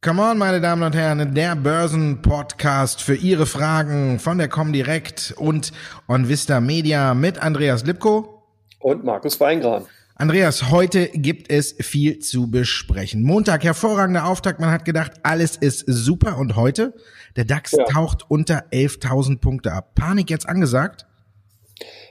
Come on, meine Damen und Herren, der Börsen-Podcast für Ihre Fragen von der Comdirect und On Vista Media mit Andreas Lipko und Markus Weingran. Andreas, heute gibt es viel zu besprechen. Montag, hervorragender Auftakt. Man hat gedacht, alles ist super. Und heute, der DAX ja. taucht unter 11.000 Punkte ab. Panik jetzt angesagt?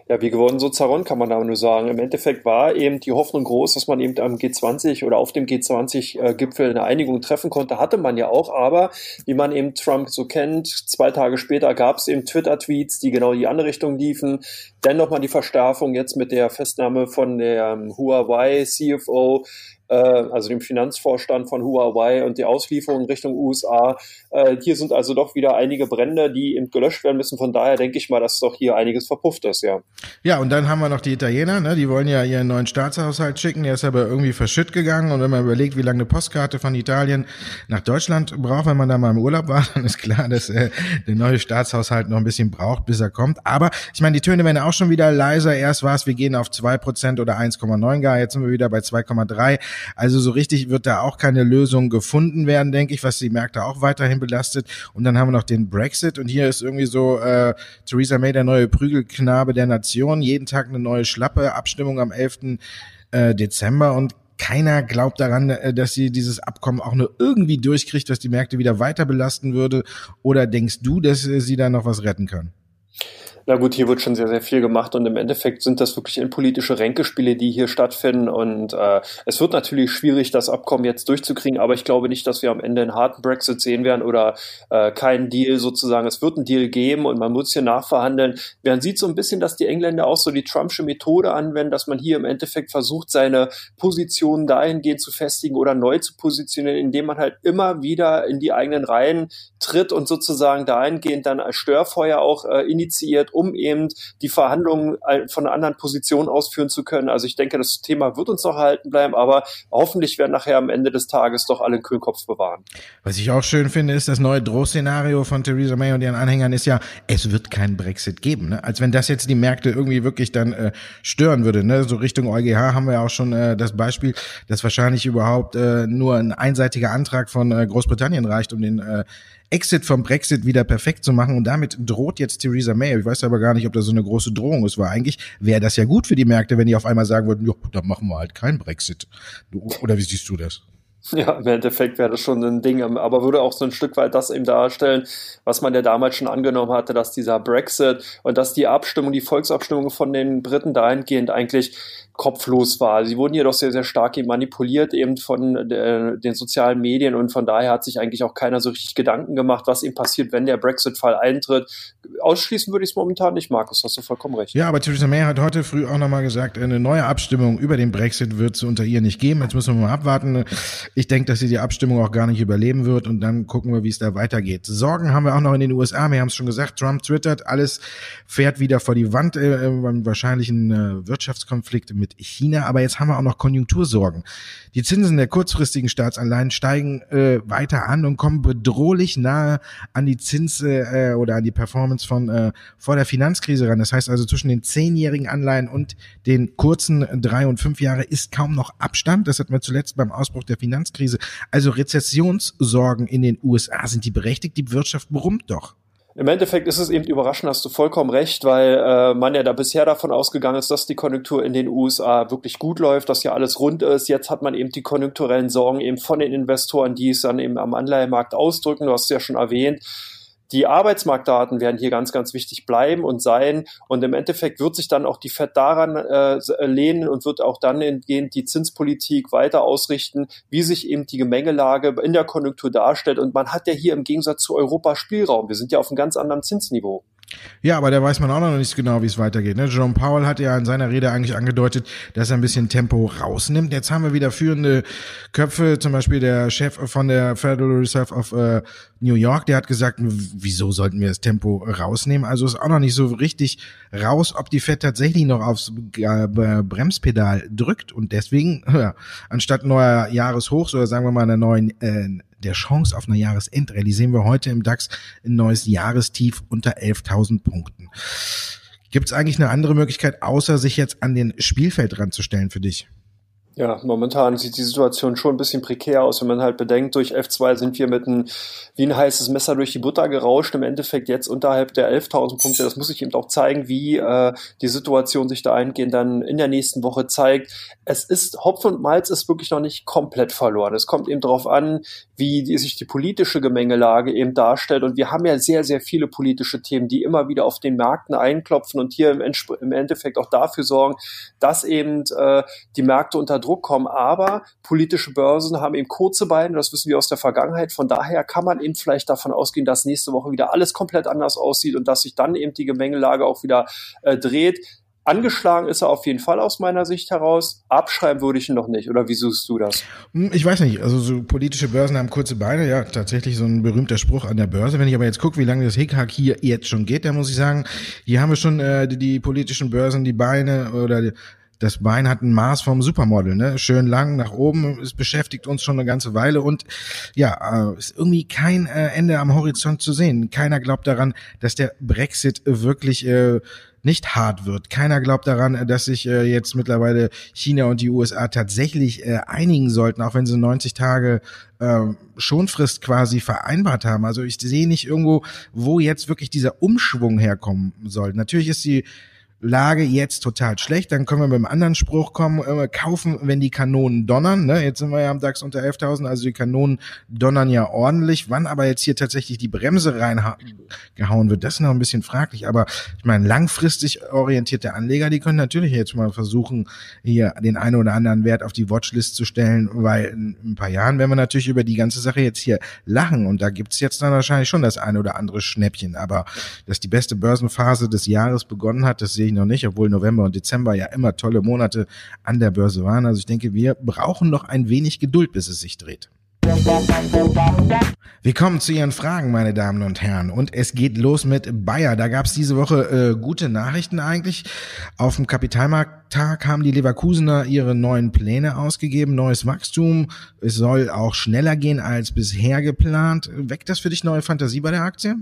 Ja, wie gewonnen, so zerronnen, kann man da nur sagen. Im Endeffekt war eben die Hoffnung groß, dass man eben am G20 oder auf dem G20-Gipfel eine Einigung treffen konnte. Hatte man ja auch, aber wie man eben Trump so kennt, zwei Tage später gab es eben Twitter-Tweets, die genau in die andere Richtung liefen. Dann nochmal die Verstärkung jetzt mit der Festnahme von der Huawei CFO äh, also dem Finanzvorstand von Huawei und die Auslieferung Richtung USA. Äh, hier sind also doch wieder einige Brände, die eben gelöscht werden müssen. Von daher denke ich mal, dass doch hier einiges verpufft ist, ja. Ja, und dann haben wir noch die Italiener, ne? die wollen ja ihren neuen Staatshaushalt schicken, der ist aber irgendwie verschütt gegangen. Und wenn man überlegt, wie lange eine Postkarte von Italien nach Deutschland braucht, wenn man da mal im Urlaub war, dann ist klar, dass äh, der neue Staatshaushalt noch ein bisschen braucht, bis er kommt. Aber ich meine, die Töne werden auch schon wieder leiser. Erst war es, wir gehen auf zwei Prozent oder 1,9 gar, jetzt sind wir wieder bei 2,3. Also so richtig wird da auch keine Lösung gefunden werden, denke ich, was die Märkte auch weiterhin belastet. Und dann haben wir noch den Brexit und hier ist irgendwie so äh, Theresa May der neue Prügelknabe der Nation, jeden Tag eine neue Schlappe, Abstimmung am 11. Äh, Dezember und keiner glaubt daran, äh, dass sie dieses Abkommen auch nur irgendwie durchkriegt, was die Märkte wieder weiter belasten würde. Oder denkst du, dass sie da noch was retten können? Na gut, hier wird schon sehr, sehr viel gemacht und im Endeffekt sind das wirklich politische Ränkespiele, die hier stattfinden und äh, es wird natürlich schwierig, das Abkommen jetzt durchzukriegen, aber ich glaube nicht, dass wir am Ende einen harten Brexit sehen werden oder äh, keinen Deal sozusagen. Es wird einen Deal geben und man muss hier nachverhandeln. Man sieht so ein bisschen, dass die Engländer auch so die Trumpsche Methode anwenden, dass man hier im Endeffekt versucht, seine Positionen dahingehend zu festigen oder neu zu positionieren, indem man halt immer wieder in die eigenen Reihen tritt und sozusagen dahingehend dann als Störfeuer auch äh, initiiert, um eben die Verhandlungen äh, von einer anderen Position ausführen zu können. Also ich denke, das Thema wird uns noch erhalten bleiben, aber hoffentlich werden nachher am Ende des Tages doch alle einen kühlen bewahren. Was ich auch schön finde, ist das neue Drohszenario von Theresa May und ihren Anhängern ist ja, es wird keinen Brexit geben. Ne? Als wenn das jetzt die Märkte irgendwie wirklich dann äh, stören würde. Ne? So Richtung EuGH haben wir auch schon äh, das Beispiel, dass wahrscheinlich überhaupt äh, nur ein einseitiger Antrag von äh, Großbritannien reicht, um den äh, Exit vom Brexit wieder perfekt zu machen. Und damit droht jetzt Theresa May. Ich weiß aber gar nicht, ob das so eine große Drohung ist, weil eigentlich wäre das ja gut für die Märkte, wenn die auf einmal sagen würden, ja, dann machen wir halt keinen Brexit. Oder wie siehst du das? Ja, im Endeffekt wäre das schon ein Ding, aber würde auch so ein Stück weit das eben darstellen, was man ja damals schon angenommen hatte, dass dieser Brexit und dass die Abstimmung, die Volksabstimmung von den Briten dahingehend eigentlich kopflos war. Sie wurden jedoch sehr, sehr stark manipuliert eben von äh, den sozialen Medien und von daher hat sich eigentlich auch keiner so richtig Gedanken gemacht, was eben passiert, wenn der Brexit-Fall eintritt. Ausschließen würde ich es momentan nicht, Markus, hast du vollkommen recht. Ja, aber Theresa May hat heute früh auch nochmal gesagt, eine neue Abstimmung über den Brexit wird es unter ihr nicht geben. Jetzt müssen wir mal abwarten. Ich denke, dass sie die Abstimmung auch gar nicht überleben wird und dann gucken wir, wie es da weitergeht. Sorgen haben wir auch noch in den USA. Wir haben es schon gesagt, Trump twittert, alles fährt wieder vor die Wand äh, beim wahrscheinlichen äh, Wirtschaftskonflikt mit China, aber jetzt haben wir auch noch Konjunktursorgen. Die Zinsen der kurzfristigen Staatsanleihen steigen äh, weiter an und kommen bedrohlich nahe an die Zins äh, oder an die Performance von äh, vor der Finanzkrise ran. Das heißt also zwischen den zehnjährigen Anleihen und den kurzen drei und fünf Jahre ist kaum noch Abstand. Das hatten wir zuletzt beim Ausbruch der Finanzkrise. Also Rezessionssorgen in den USA sind die berechtigt. Die Wirtschaft brummt doch. Im Endeffekt ist es eben überraschend, hast du vollkommen recht, weil äh, man ja da bisher davon ausgegangen ist, dass die Konjunktur in den USA wirklich gut läuft, dass ja alles rund ist. Jetzt hat man eben die konjunkturellen Sorgen eben von den Investoren, die es dann eben am Anleihemarkt ausdrücken. Du hast es ja schon erwähnt die Arbeitsmarktdaten werden hier ganz, ganz wichtig bleiben und sein. Und im Endeffekt wird sich dann auch die FED daran äh, lehnen und wird auch dann entgehend die Zinspolitik weiter ausrichten, wie sich eben die Gemengelage in der Konjunktur darstellt. Und man hat ja hier im Gegensatz zu Europa Spielraum. Wir sind ja auf einem ganz anderen Zinsniveau. Ja, aber da weiß man auch noch nicht genau, wie es weitergeht. Ne? Jerome Powell hat ja in seiner Rede eigentlich angedeutet, dass er ein bisschen Tempo rausnimmt. Jetzt haben wir wieder führende Köpfe, zum Beispiel der Chef von der Federal Reserve of äh, New York, der hat gesagt, wieso sollten wir das Tempo rausnehmen? Also ist auch noch nicht so richtig raus, ob die Fed tatsächlich noch aufs äh, Bremspedal drückt und deswegen, ja, anstatt neuer Jahreshochs oder sagen wir mal einer neuen äh, der Chance auf eine Jahresendrallye sehen wir heute im DAX ein neues Jahrestief unter 11.000 Punkten. Gibt es eigentlich eine andere Möglichkeit, außer sich jetzt an den Spielfeld ranzustellen für dich? Ja, momentan sieht die Situation schon ein bisschen prekär aus, wenn man halt bedenkt, durch F2 sind wir mit einem, wie ein heißes Messer durch die Butter gerauscht, im Endeffekt jetzt unterhalb der 11.000 Punkte. Das muss ich eben auch zeigen, wie äh, die Situation sich da eingehend dann in der nächsten Woche zeigt. Es ist, Hopf und Malz ist wirklich noch nicht komplett verloren. Es kommt eben darauf an, wie die, sich die politische Gemengelage eben darstellt. Und wir haben ja sehr, sehr viele politische Themen, die immer wieder auf den Märkten einklopfen und hier im, Endeffekt auch dafür sorgen, dass eben äh, die Märkte unter Druck kommen. Aber politische Börsen haben eben kurze Beine, das wissen wir aus der Vergangenheit. Von daher kann man eben vielleicht davon ausgehen, dass nächste Woche wieder alles komplett anders aussieht und dass sich dann eben die Gemengelage auch wieder äh, dreht. Angeschlagen ist er auf jeden Fall aus meiner Sicht heraus. Abschreiben würde ich ihn noch nicht. Oder wie suchst du das? Hm, ich weiß nicht. Also so politische Börsen haben kurze Beine. Ja, tatsächlich so ein berühmter Spruch an der Börse. Wenn ich aber jetzt gucke, wie lange das Hickhack hier jetzt schon geht, dann muss ich sagen, hier haben wir schon äh, die, die politischen Börsen, die Beine oder das Bein hat ein Maß vom Supermodel, ne? Schön lang nach oben, es beschäftigt uns schon eine ganze Weile und ja, äh, ist irgendwie kein äh, Ende am Horizont zu sehen. Keiner glaubt daran, dass der Brexit wirklich äh, nicht hart wird. Keiner glaubt daran, dass sich jetzt mittlerweile China und die USA tatsächlich einigen sollten, auch wenn sie 90 Tage äh, Schonfrist quasi vereinbart haben. Also ich sehe nicht irgendwo, wo jetzt wirklich dieser Umschwung herkommen soll. Natürlich ist die Lage jetzt total schlecht, dann können wir mit einem anderen Spruch kommen, äh, kaufen, wenn die Kanonen donnern. Ne? Jetzt sind wir ja am DAX unter 11.000, also die Kanonen donnern ja ordentlich. Wann aber jetzt hier tatsächlich die Bremse reingehauen wird, das ist noch ein bisschen fraglich. Aber ich meine, langfristig orientierte Anleger, die können natürlich jetzt mal versuchen, hier den einen oder anderen Wert auf die Watchlist zu stellen, weil in ein paar Jahren werden wir natürlich über die ganze Sache jetzt hier lachen und da gibt's jetzt dann wahrscheinlich schon das eine oder andere Schnäppchen. Aber dass die beste Börsenphase des Jahres begonnen hat, das sehe ich noch nicht, obwohl November und Dezember ja immer tolle Monate an der Börse waren. Also ich denke, wir brauchen noch ein wenig Geduld, bis es sich dreht. Wir kommen zu Ihren Fragen, meine Damen und Herren. Und es geht los mit Bayer. Da gab es diese Woche äh, gute Nachrichten eigentlich. Auf dem Kapitalmarkttag haben die Leverkusener ihre neuen Pläne ausgegeben, neues Wachstum. Es soll auch schneller gehen als bisher geplant. Weckt das für dich neue Fantasie bei der Aktie?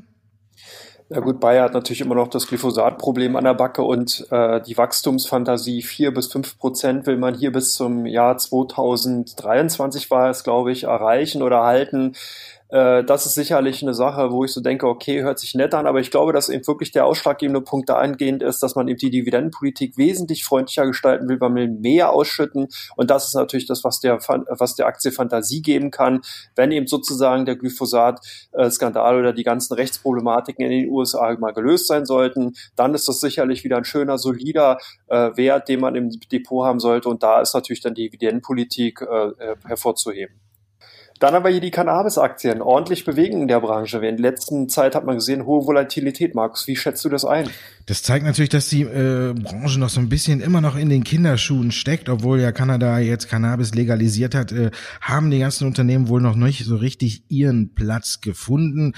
Ja gut, Bayer hat natürlich immer noch das Glyphosat-Problem an der Backe und äh, die Wachstumsfantasie vier bis fünf Prozent will man hier bis zum Jahr 2023 war es, glaube ich, erreichen oder halten. Äh, das ist sicherlich eine Sache, wo ich so denke, okay, hört sich nett an, aber ich glaube, dass eben wirklich der ausschlaggebende Punkt dahingehend ist, dass man eben die Dividendenpolitik wesentlich freundlicher gestalten will, weil man mehr ausschütten. Und das ist natürlich das, was der, was der Aktie Fantasie geben kann, wenn eben sozusagen der Glyphosat-Skandal oder die ganzen Rechtsproblematiken in den USA mal gelöst sein sollten, dann ist das sicherlich wieder ein schöner, solider äh, Wert, den man im Depot haben sollte. Und da ist natürlich dann die Dividendenpolitik äh, äh hervorzuheben. Dann aber hier die Cannabis-Aktien ordentlich bewegen in der Branche. In der letzten Zeit hat man gesehen, hohe Volatilität. Markus, wie schätzt du das ein? Das zeigt natürlich, dass die äh, Branche noch so ein bisschen immer noch in den Kinderschuhen steckt, obwohl ja Kanada jetzt Cannabis legalisiert hat, äh, haben die ganzen Unternehmen wohl noch nicht so richtig ihren Platz gefunden.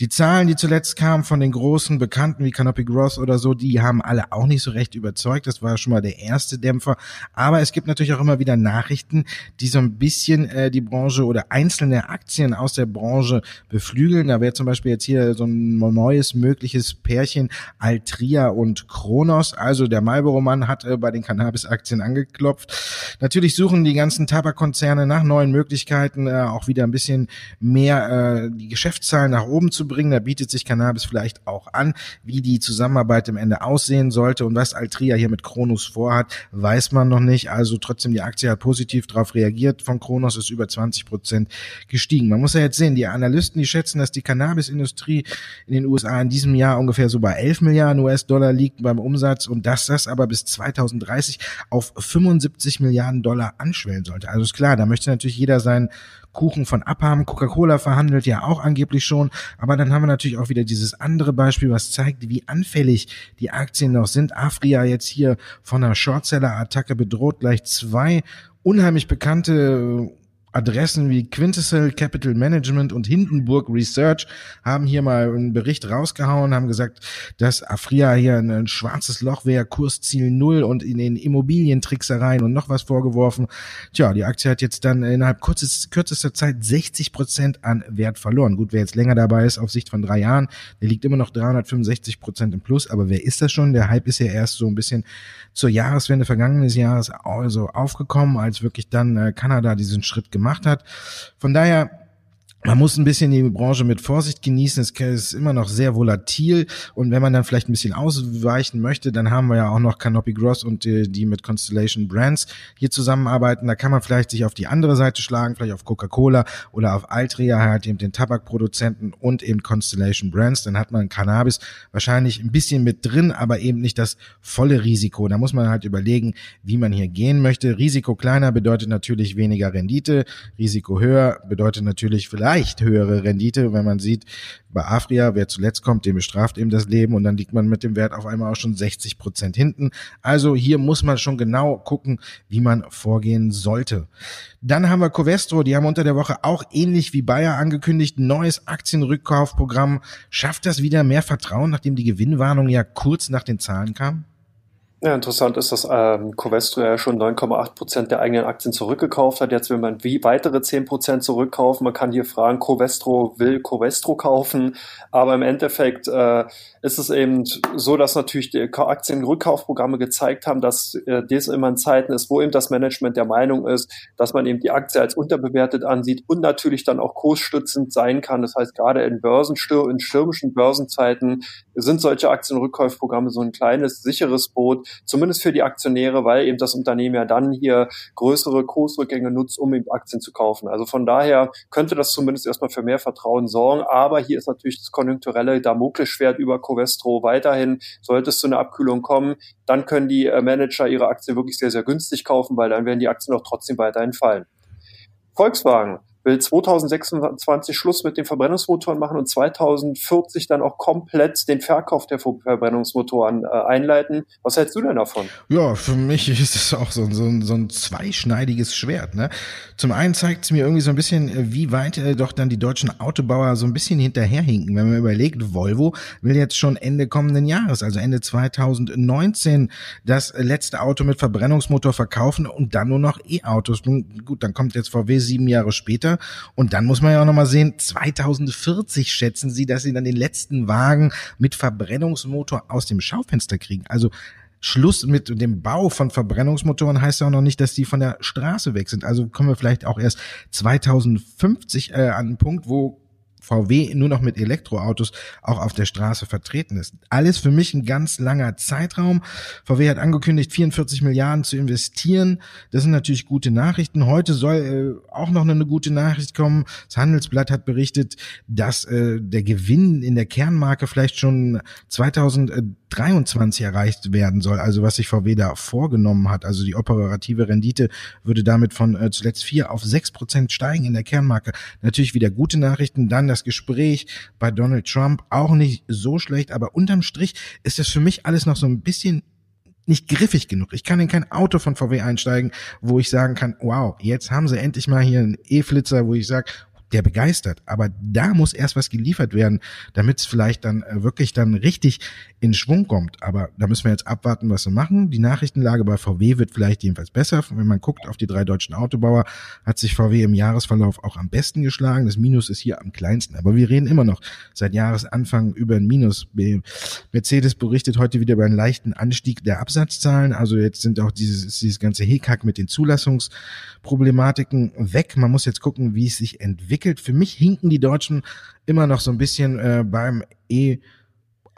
Die Zahlen, die zuletzt kamen von den großen Bekannten wie Canopy Growth oder so, die haben alle auch nicht so recht überzeugt. Das war schon mal der erste Dämpfer. Aber es gibt natürlich auch immer wieder Nachrichten, die so ein bisschen äh, die Branche oder einzelne Aktien aus der Branche beflügeln. Da wäre zum Beispiel jetzt hier so ein neues mögliches Pärchen Altri Ria und Kronos. Also der Marlboro-Mann hat äh, bei den Cannabis-Aktien angeklopft. Natürlich suchen die ganzen Tabakkonzerne nach neuen Möglichkeiten, äh, auch wieder ein bisschen mehr äh, die Geschäftszahlen nach oben zu bringen. Da bietet sich Cannabis vielleicht auch an. Wie die Zusammenarbeit im Ende aussehen sollte und was Altria hier mit Kronos vorhat, weiß man noch nicht. Also trotzdem, die Aktie hat positiv darauf reagiert. Von Kronos ist über 20 Prozent gestiegen. Man muss ja jetzt sehen, die Analysten, die schätzen, dass die Cannabisindustrie in den USA in diesem Jahr ungefähr so bei 11 Milliarden US US-Dollar liegt beim Umsatz und dass das aber bis 2030 auf 75 Milliarden Dollar anschwellen sollte. Also ist klar, da möchte natürlich jeder seinen Kuchen von abhaben. Coca-Cola verhandelt ja auch angeblich schon. Aber dann haben wir natürlich auch wieder dieses andere Beispiel, was zeigt, wie anfällig die Aktien noch sind. Afria jetzt hier von einer Shortseller-Attacke bedroht, gleich zwei unheimlich bekannte Adressen wie Quintessel Capital Management und Hindenburg Research haben hier mal einen Bericht rausgehauen, haben gesagt, dass Afria hier ein, schwarzes Loch wäre, Kursziel null und in den Immobilientricksereien und noch was vorgeworfen. Tja, die Aktie hat jetzt dann innerhalb kurzes, kürzester Zeit 60 Prozent an Wert verloren. Gut, wer jetzt länger dabei ist, auf Sicht von drei Jahren, der liegt immer noch 365 Prozent im Plus, aber wer ist das schon? Der Hype ist ja erst so ein bisschen zur Jahreswende vergangenes Jahres also aufgekommen, als wirklich dann äh, Kanada diesen Schritt gemacht hat. Von daher man muss ein bisschen die Branche mit Vorsicht genießen. Es ist immer noch sehr volatil. Und wenn man dann vielleicht ein bisschen ausweichen möchte, dann haben wir ja auch noch Canopy Gross und die, die mit Constellation Brands hier zusammenarbeiten. Da kann man vielleicht sich auf die andere Seite schlagen, vielleicht auf Coca-Cola oder auf Altria, halt eben den Tabakproduzenten und eben Constellation Brands. Dann hat man Cannabis wahrscheinlich ein bisschen mit drin, aber eben nicht das volle Risiko. Da muss man halt überlegen, wie man hier gehen möchte. Risiko kleiner bedeutet natürlich weniger Rendite. Risiko höher bedeutet natürlich vielleicht leicht höhere Rendite, wenn man sieht, bei Afria, wer zuletzt kommt, dem bestraft eben das Leben und dann liegt man mit dem Wert auf einmal auch schon 60 Prozent hinten. Also hier muss man schon genau gucken, wie man vorgehen sollte. Dann haben wir Covestro, die haben unter der Woche auch ähnlich wie Bayer angekündigt, neues Aktienrückkaufprogramm. Schafft das wieder mehr Vertrauen, nachdem die Gewinnwarnung ja kurz nach den Zahlen kam? Ja, interessant ist, dass ähm, Covestro ja schon 9,8 Prozent der eigenen Aktien zurückgekauft hat. Jetzt will man wie weitere 10 Prozent zurückkaufen. Man kann hier fragen, Covestro will Covestro kaufen. Aber im Endeffekt äh, ist es eben so, dass natürlich die Aktienrückkaufprogramme gezeigt haben, dass äh, dies immer in Zeiten ist, wo eben das Management der Meinung ist, dass man eben die Aktie als unterbewertet ansieht und natürlich dann auch kursstützend sein kann. Das heißt, gerade in Börsenstür in stürmischen Börsenzeiten sind solche Aktienrückkaufprogramme so ein kleines, sicheres Boot, zumindest für die Aktionäre, weil eben das Unternehmen ja dann hier größere Kursrückgänge nutzt, um eben Aktien zu kaufen. Also von daher könnte das zumindest erstmal für mehr Vertrauen sorgen. Aber hier ist natürlich das konjunkturelle Damoklesschwert über Covestro weiterhin. Sollte es zu einer Abkühlung kommen, dann können die äh, Manager ihre Aktien wirklich sehr, sehr günstig kaufen, weil dann werden die Aktien auch trotzdem weiterhin fallen. Volkswagen will 2026 Schluss mit den Verbrennungsmotoren machen und 2040 dann auch komplett den Verkauf der Verbrennungsmotoren äh, einleiten. Was hältst du denn davon? Ja, für mich ist es auch so, so, so ein zweischneidiges Schwert. Ne? Zum einen zeigt es mir irgendwie so ein bisschen, äh, wie weit äh, doch dann die deutschen Autobauer so ein bisschen hinterherhinken. Wenn man überlegt, Volvo will jetzt schon Ende kommenden Jahres, also Ende 2019, das letzte Auto mit Verbrennungsmotor verkaufen und dann nur noch E-Autos. Nun gut, dann kommt jetzt VW sieben Jahre später weiter. Und dann muss man ja auch nochmal sehen, 2040 schätzen sie, dass sie dann den letzten Wagen mit Verbrennungsmotor aus dem Schaufenster kriegen. Also Schluss mit dem Bau von Verbrennungsmotoren heißt ja auch noch nicht, dass die von der Straße weg sind. Also kommen wir vielleicht auch erst 2050 äh, an einen Punkt, wo VW nur noch mit Elektroautos auch auf der Straße vertreten ist. Alles für mich ein ganz langer Zeitraum. VW hat angekündigt, 44 Milliarden zu investieren. Das sind natürlich gute Nachrichten. Heute soll äh, auch noch eine gute Nachricht kommen. Das Handelsblatt hat berichtet, dass äh, der Gewinn in der Kernmarke vielleicht schon 2023 erreicht werden soll. Also was sich VW da vorgenommen hat. Also die operative Rendite würde damit von äh, zuletzt vier auf sechs Prozent steigen in der Kernmarke. Natürlich wieder gute Nachrichten. Dann das Gespräch bei Donald Trump auch nicht so schlecht, aber unterm Strich ist das für mich alles noch so ein bisschen nicht griffig genug. Ich kann in kein Auto von VW einsteigen, wo ich sagen kann, wow, jetzt haben sie endlich mal hier einen E-Flitzer, wo ich sage, der begeistert. Aber da muss erst was geliefert werden, damit es vielleicht dann äh, wirklich dann richtig in Schwung kommt. Aber da müssen wir jetzt abwarten, was sie machen. Die Nachrichtenlage bei VW wird vielleicht jedenfalls besser. Wenn man guckt auf die drei deutschen Autobauer, hat sich VW im Jahresverlauf auch am besten geschlagen. Das Minus ist hier am kleinsten. Aber wir reden immer noch seit Jahresanfang über ein Minus. Mercedes berichtet heute wieder über einen leichten Anstieg der Absatzzahlen. Also jetzt sind auch dieses, dieses ganze Hickhack mit den Zulassungsproblematiken weg. Man muss jetzt gucken, wie es sich entwickelt. Für mich hinken die Deutschen immer noch so ein bisschen äh, beim E-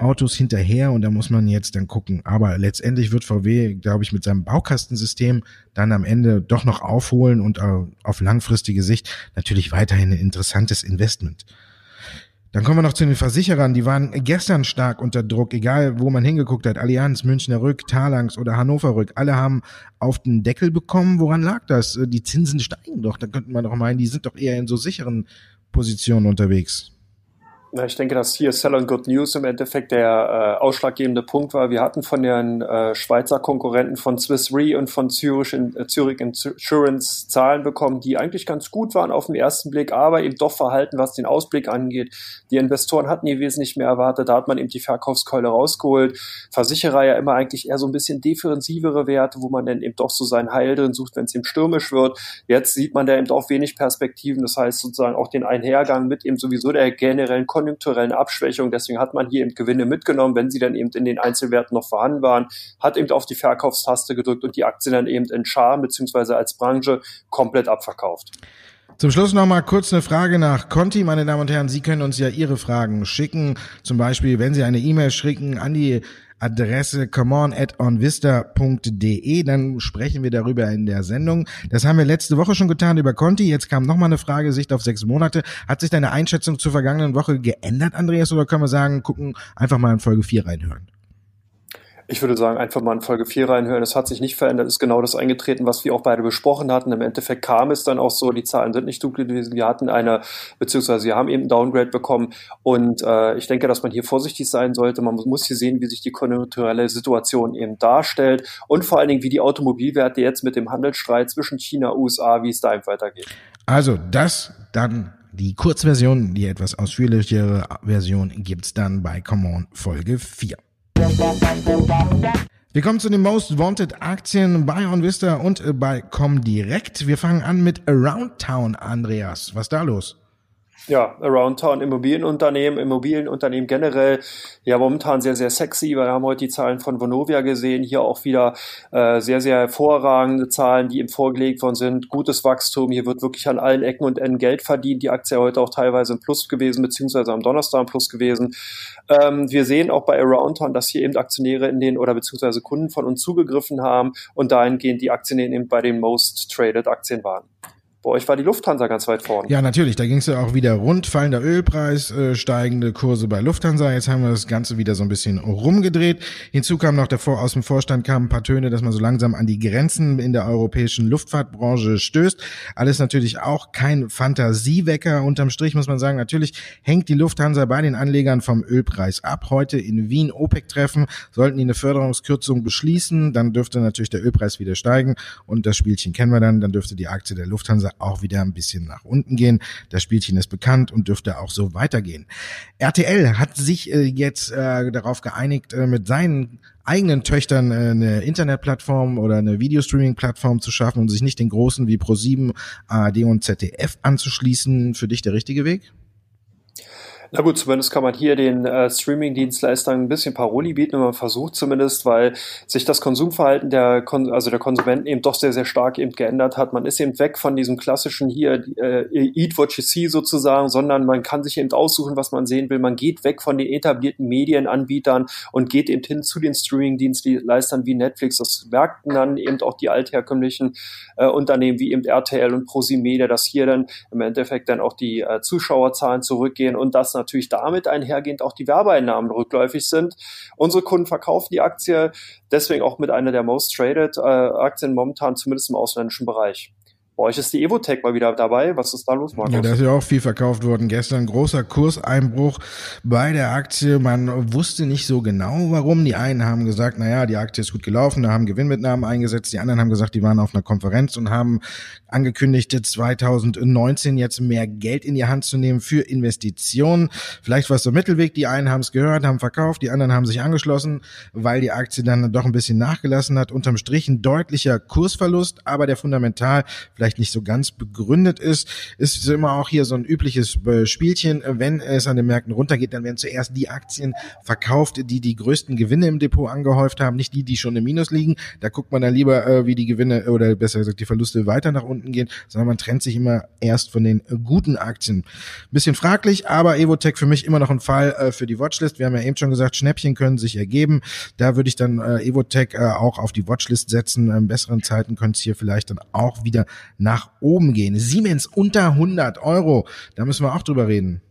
Autos hinterher und da muss man jetzt dann gucken. Aber letztendlich wird VW, glaube ich, mit seinem Baukastensystem dann am Ende doch noch aufholen und äh, auf langfristige Sicht natürlich weiterhin ein interessantes Investment. Dann kommen wir noch zu den Versicherern. Die waren gestern stark unter Druck, egal wo man hingeguckt hat. Allianz, Münchner Rück, Talangs oder Hannover Rück. Alle haben auf den Deckel bekommen. Woran lag das? Die Zinsen steigen doch. Da könnte man doch meinen, die sind doch eher in so sicheren Positionen unterwegs. Ja, ich denke, dass hier Sell on Good News im Endeffekt der äh, ausschlaggebende Punkt war. Wir hatten von den äh, Schweizer Konkurrenten von Swiss Re und von Zurich, in, äh, Zurich Insurance Zahlen bekommen, die eigentlich ganz gut waren auf den ersten Blick, aber eben doch verhalten, was den Ausblick angeht. Die Investoren hatten hier wesentlich mehr erwartet. Da hat man eben die Verkaufskeule rausgeholt. Versicherer ja immer eigentlich eher so ein bisschen defensivere Werte, wo man dann eben doch so sein Heil drin sucht, wenn es eben stürmisch wird. Jetzt sieht man da eben auch wenig Perspektiven. Das heißt sozusagen auch den Einhergang mit eben sowieso der generellen Kon konjunkturellen Abschwächung. Deswegen hat man hier eben Gewinne mitgenommen, wenn sie dann eben in den Einzelwerten noch vorhanden waren, hat eben auf die Verkaufstaste gedrückt und die Aktien dann eben in Schar beziehungsweise als Branche komplett abverkauft. Zum Schluss noch mal kurz eine Frage nach Conti, meine Damen und Herren. Sie können uns ja Ihre Fragen schicken. Zum Beispiel, wenn Sie eine E-Mail schicken an die Adresse comeon@onvista.de, dann sprechen wir darüber in der Sendung. Das haben wir letzte Woche schon getan über Conti. Jetzt kam noch mal eine Frage, Sicht auf sechs Monate. Hat sich deine Einschätzung zur vergangenen Woche geändert, Andreas, oder können wir sagen, gucken, einfach mal in Folge 4 reinhören? Ich würde sagen, einfach mal in Folge 4 reinhören. Es hat sich nicht verändert, ist genau das eingetreten, was wir auch beide besprochen hatten. Im Endeffekt kam es dann auch so, die Zahlen sind nicht dunkel gewesen. Wir hatten eine, beziehungsweise wir haben eben ein Downgrade bekommen. Und äh, ich denke, dass man hier vorsichtig sein sollte. Man muss hier sehen, wie sich die konjunkturelle Situation eben darstellt und vor allen Dingen, wie die Automobilwerte jetzt mit dem Handelsstreit zwischen China USA, wie es da eben weitergeht. Also das dann die Kurzversion, die etwas ausführlichere Version gibt's dann bei Common Folge 4. Wir kommen zu den Most Wanted Aktien bei OnVista und bei Comdirect. Wir fangen an mit Around Town, Andreas. Was ist da los? Ja, Around Town Immobilienunternehmen, Immobilienunternehmen generell, ja momentan sehr, sehr sexy. Wir haben heute die Zahlen von Vonovia gesehen, hier auch wieder äh, sehr, sehr hervorragende Zahlen, die ihm vorgelegt worden sind. Gutes Wachstum, hier wird wirklich an allen Ecken und Enden Geld verdient. Die Aktie heute auch teilweise im Plus gewesen, beziehungsweise am Donnerstag im Plus gewesen. Ähm, wir sehen auch bei Around Town, dass hier eben Aktionäre in den oder beziehungsweise Kunden von uns zugegriffen haben und dahingehend die Aktien eben bei den Most Traded Aktien waren. Bei euch war die Lufthansa ganz weit vorne. Ja, natürlich. Da ging es ja auch wieder rund. Fallender Ölpreis, äh, steigende Kurse bei Lufthansa. Jetzt haben wir das Ganze wieder so ein bisschen rumgedreht. Hinzu kam noch davor, aus dem Vorstand kamen ein paar Töne, dass man so langsam an die Grenzen in der europäischen Luftfahrtbranche stößt. Alles natürlich auch kein Fantasiewecker. Unterm Strich muss man sagen, natürlich hängt die Lufthansa bei den Anlegern vom Ölpreis ab. Heute in Wien OPEC-Treffen sollten die eine Förderungskürzung beschließen. Dann dürfte natürlich der Ölpreis wieder steigen. Und das Spielchen kennen wir dann. Dann dürfte die Aktie der Lufthansa auch wieder ein bisschen nach unten gehen. Das Spielchen ist bekannt und dürfte auch so weitergehen. RTL hat sich äh, jetzt äh, darauf geeinigt, äh, mit seinen eigenen Töchtern äh, eine Internetplattform oder eine Videostreaming-Plattform zu schaffen und sich nicht den großen wie Pro7, ARD und ZDF anzuschließen. Für dich der richtige Weg? Na gut, zumindest kann man hier den äh, Streaming-Dienstleistern ein bisschen Paroli bieten, wenn man versucht zumindest, weil sich das Konsumverhalten der, Kon also der Konsumenten eben doch sehr, sehr stark eben geändert hat. Man ist eben weg von diesem klassischen hier äh, Eat What You See sozusagen, sondern man kann sich eben aussuchen, was man sehen will. Man geht weg von den etablierten Medienanbietern und geht eben hin zu den Streaming-Dienstleistern wie Netflix. Das merkten dann eben auch die altherkömmlichen äh, Unternehmen wie eben RTL und ProSimedia, dass hier dann im Endeffekt dann auch die äh, Zuschauerzahlen zurückgehen und das natürlich damit einhergehend auch die Werbeeinnahmen rückläufig sind. Unsere Kunden verkaufen die Aktie deswegen auch mit einer der most traded äh, Aktien momentan, zumindest im ausländischen Bereich. Bei euch ist die Evotech mal wieder dabei. Was ist da los, Markus? Ja, da ist ja auch viel verkauft worden. Gestern großer Kurseinbruch bei der Aktie. Man wusste nicht so genau, warum. Die einen haben gesagt, na ja, die Aktie ist gut gelaufen, da haben Gewinnmitnahmen eingesetzt. Die anderen haben gesagt, die waren auf einer Konferenz und haben angekündigt, 2019 jetzt mehr Geld in die Hand zu nehmen für Investitionen. Vielleicht war es so Mittelweg. Die einen haben es gehört, haben verkauft, die anderen haben sich angeschlossen, weil die Aktie dann doch ein bisschen nachgelassen hat. Unterm Strich ein deutlicher Kursverlust, aber der fundamental vielleicht nicht so ganz begründet ist, ist immer auch hier so ein übliches äh, Spielchen. Wenn es an den Märkten runtergeht, dann werden zuerst die Aktien verkauft, die die größten Gewinne im Depot angehäuft haben, nicht die, die schon im Minus liegen. Da guckt man dann lieber, äh, wie die Gewinne oder besser gesagt die Verluste weiter nach unten gehen, sondern man trennt sich immer erst von den guten Aktien. Bisschen fraglich, aber Evotech für mich immer noch ein Fall äh, für die Watchlist. Wir haben ja eben schon gesagt, Schnäppchen können sich ergeben. Da würde ich dann Evotech auch auf die Watchlist setzen. In besseren Zeiten könnte es hier vielleicht dann auch wieder nach oben gehen. Siemens unter 100 Euro, da müssen wir auch drüber reden.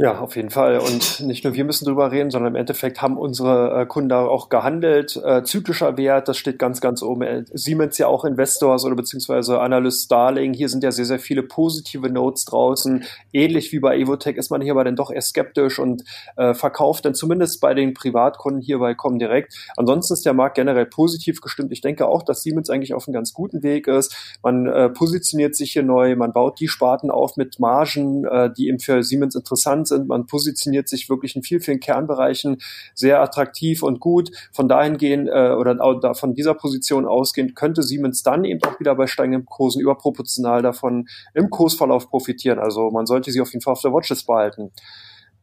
Ja, auf jeden Fall. Und nicht nur wir müssen drüber reden, sondern im Endeffekt haben unsere äh, Kunden auch gehandelt. Äh, zyklischer Wert, das steht ganz, ganz oben. Äh, Siemens ja auch Investors oder beziehungsweise Analyst Starling. Hier sind ja sehr, sehr viele positive Notes draußen. Ähnlich wie bei Evotech ist man hier aber dann doch eher skeptisch und äh, verkauft dann zumindest bei den Privatkunden hier bei Comdirect. Ansonsten ist der Markt generell positiv gestimmt. Ich denke auch, dass Siemens eigentlich auf einem ganz guten Weg ist. Man äh, positioniert sich hier neu, man baut die Sparten auf mit Margen, äh, die eben für Siemens interessant sind. Man positioniert sich wirklich in vielen, vielen Kernbereichen sehr attraktiv und gut. Von dahin gehen äh, oder von dieser Position ausgehend könnte Siemens dann eben auch wieder bei steigenden Kursen überproportional davon im Kursverlauf profitieren. Also man sollte sie auf jeden Fall auf der Watchlist behalten.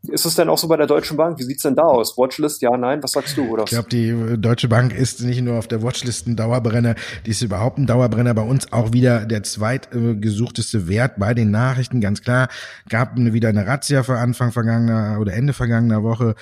Ist es denn auch so bei der Deutschen Bank? Wie sieht's denn da aus? Watchlist, ja, nein? Was sagst du? Oder? Ich glaube, die äh, Deutsche Bank ist nicht nur auf der Watchlist ein Dauerbrenner, die ist überhaupt ein Dauerbrenner. Bei uns auch wieder der zweitgesuchteste Wert bei den Nachrichten. Ganz klar, gab wieder eine Razzia für Anfang vergangener oder Ende vergangener Woche.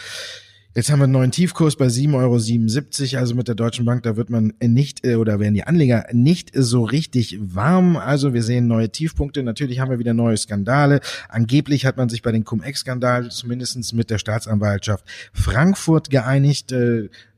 Jetzt haben wir einen neuen Tiefkurs bei 7,77 Euro, also mit der Deutschen Bank, da wird man nicht äh, oder werden die Anleger nicht so richtig warm. Also wir sehen neue Tiefpunkte. Natürlich haben wir wieder neue Skandale. Angeblich hat man sich bei den Cum-Ex-Skandal zumindestens mit der Staatsanwaltschaft Frankfurt geeinigt.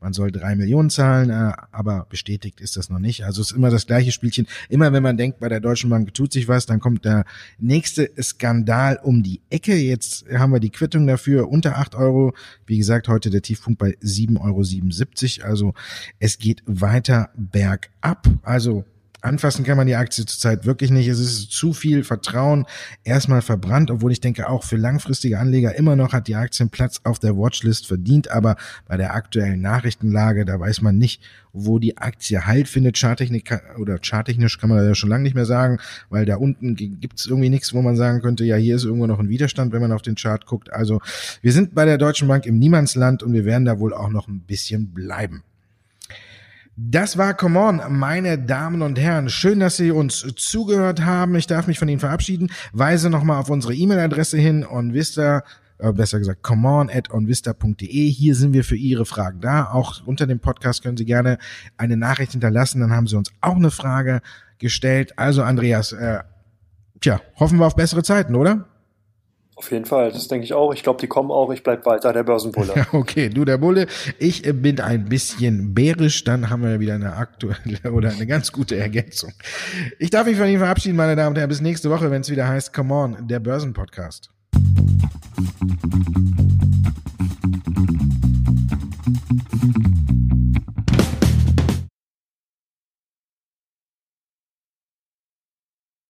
Man soll drei Millionen zahlen, äh, aber bestätigt ist das noch nicht. Also es ist immer das gleiche Spielchen. Immer wenn man denkt, bei der Deutschen Bank tut sich was, dann kommt der nächste Skandal um die Ecke. Jetzt haben wir die Quittung dafür unter acht Euro. Wie gesagt, heute der Tiefpunkt bei 7,77 Euro. Also es geht weiter bergab. Also Anfassen kann man die Aktie zurzeit wirklich nicht. Es ist zu viel Vertrauen erstmal verbrannt, obwohl ich denke, auch für langfristige Anleger immer noch hat die Aktien Platz auf der Watchlist verdient. Aber bei der aktuellen Nachrichtenlage, da weiß man nicht, wo die Aktie Halt findet. Charttechnik oder charttechnisch kann man ja schon lange nicht mehr sagen, weil da unten gibt es irgendwie nichts, wo man sagen könnte, ja, hier ist irgendwo noch ein Widerstand, wenn man auf den Chart guckt. Also wir sind bei der Deutschen Bank im Niemandsland und wir werden da wohl auch noch ein bisschen bleiben. Das war Come On, meine Damen und Herren. Schön, dass Sie uns zugehört haben. Ich darf mich von Ihnen verabschieden. Weise nochmal auf unsere E-Mail-Adresse hin, onvista, äh, besser gesagt, come on at onvista.de. Hier sind wir für Ihre Fragen da. Auch unter dem Podcast können Sie gerne eine Nachricht hinterlassen. Dann haben Sie uns auch eine Frage gestellt. Also, Andreas, äh, tja, hoffen wir auf bessere Zeiten, oder? Auf jeden Fall, das denke ich auch. Ich glaube, die kommen auch. Ich bleib weiter der Börsenbulle. Okay, du der Bulle. Ich bin ein bisschen bärisch. Dann haben wir wieder eine aktuelle oder eine ganz gute Ergänzung. Ich darf mich von Ihnen verabschieden, meine Damen und Herren. Bis nächste Woche, wenn es wieder heißt Come On, der Börsenpodcast.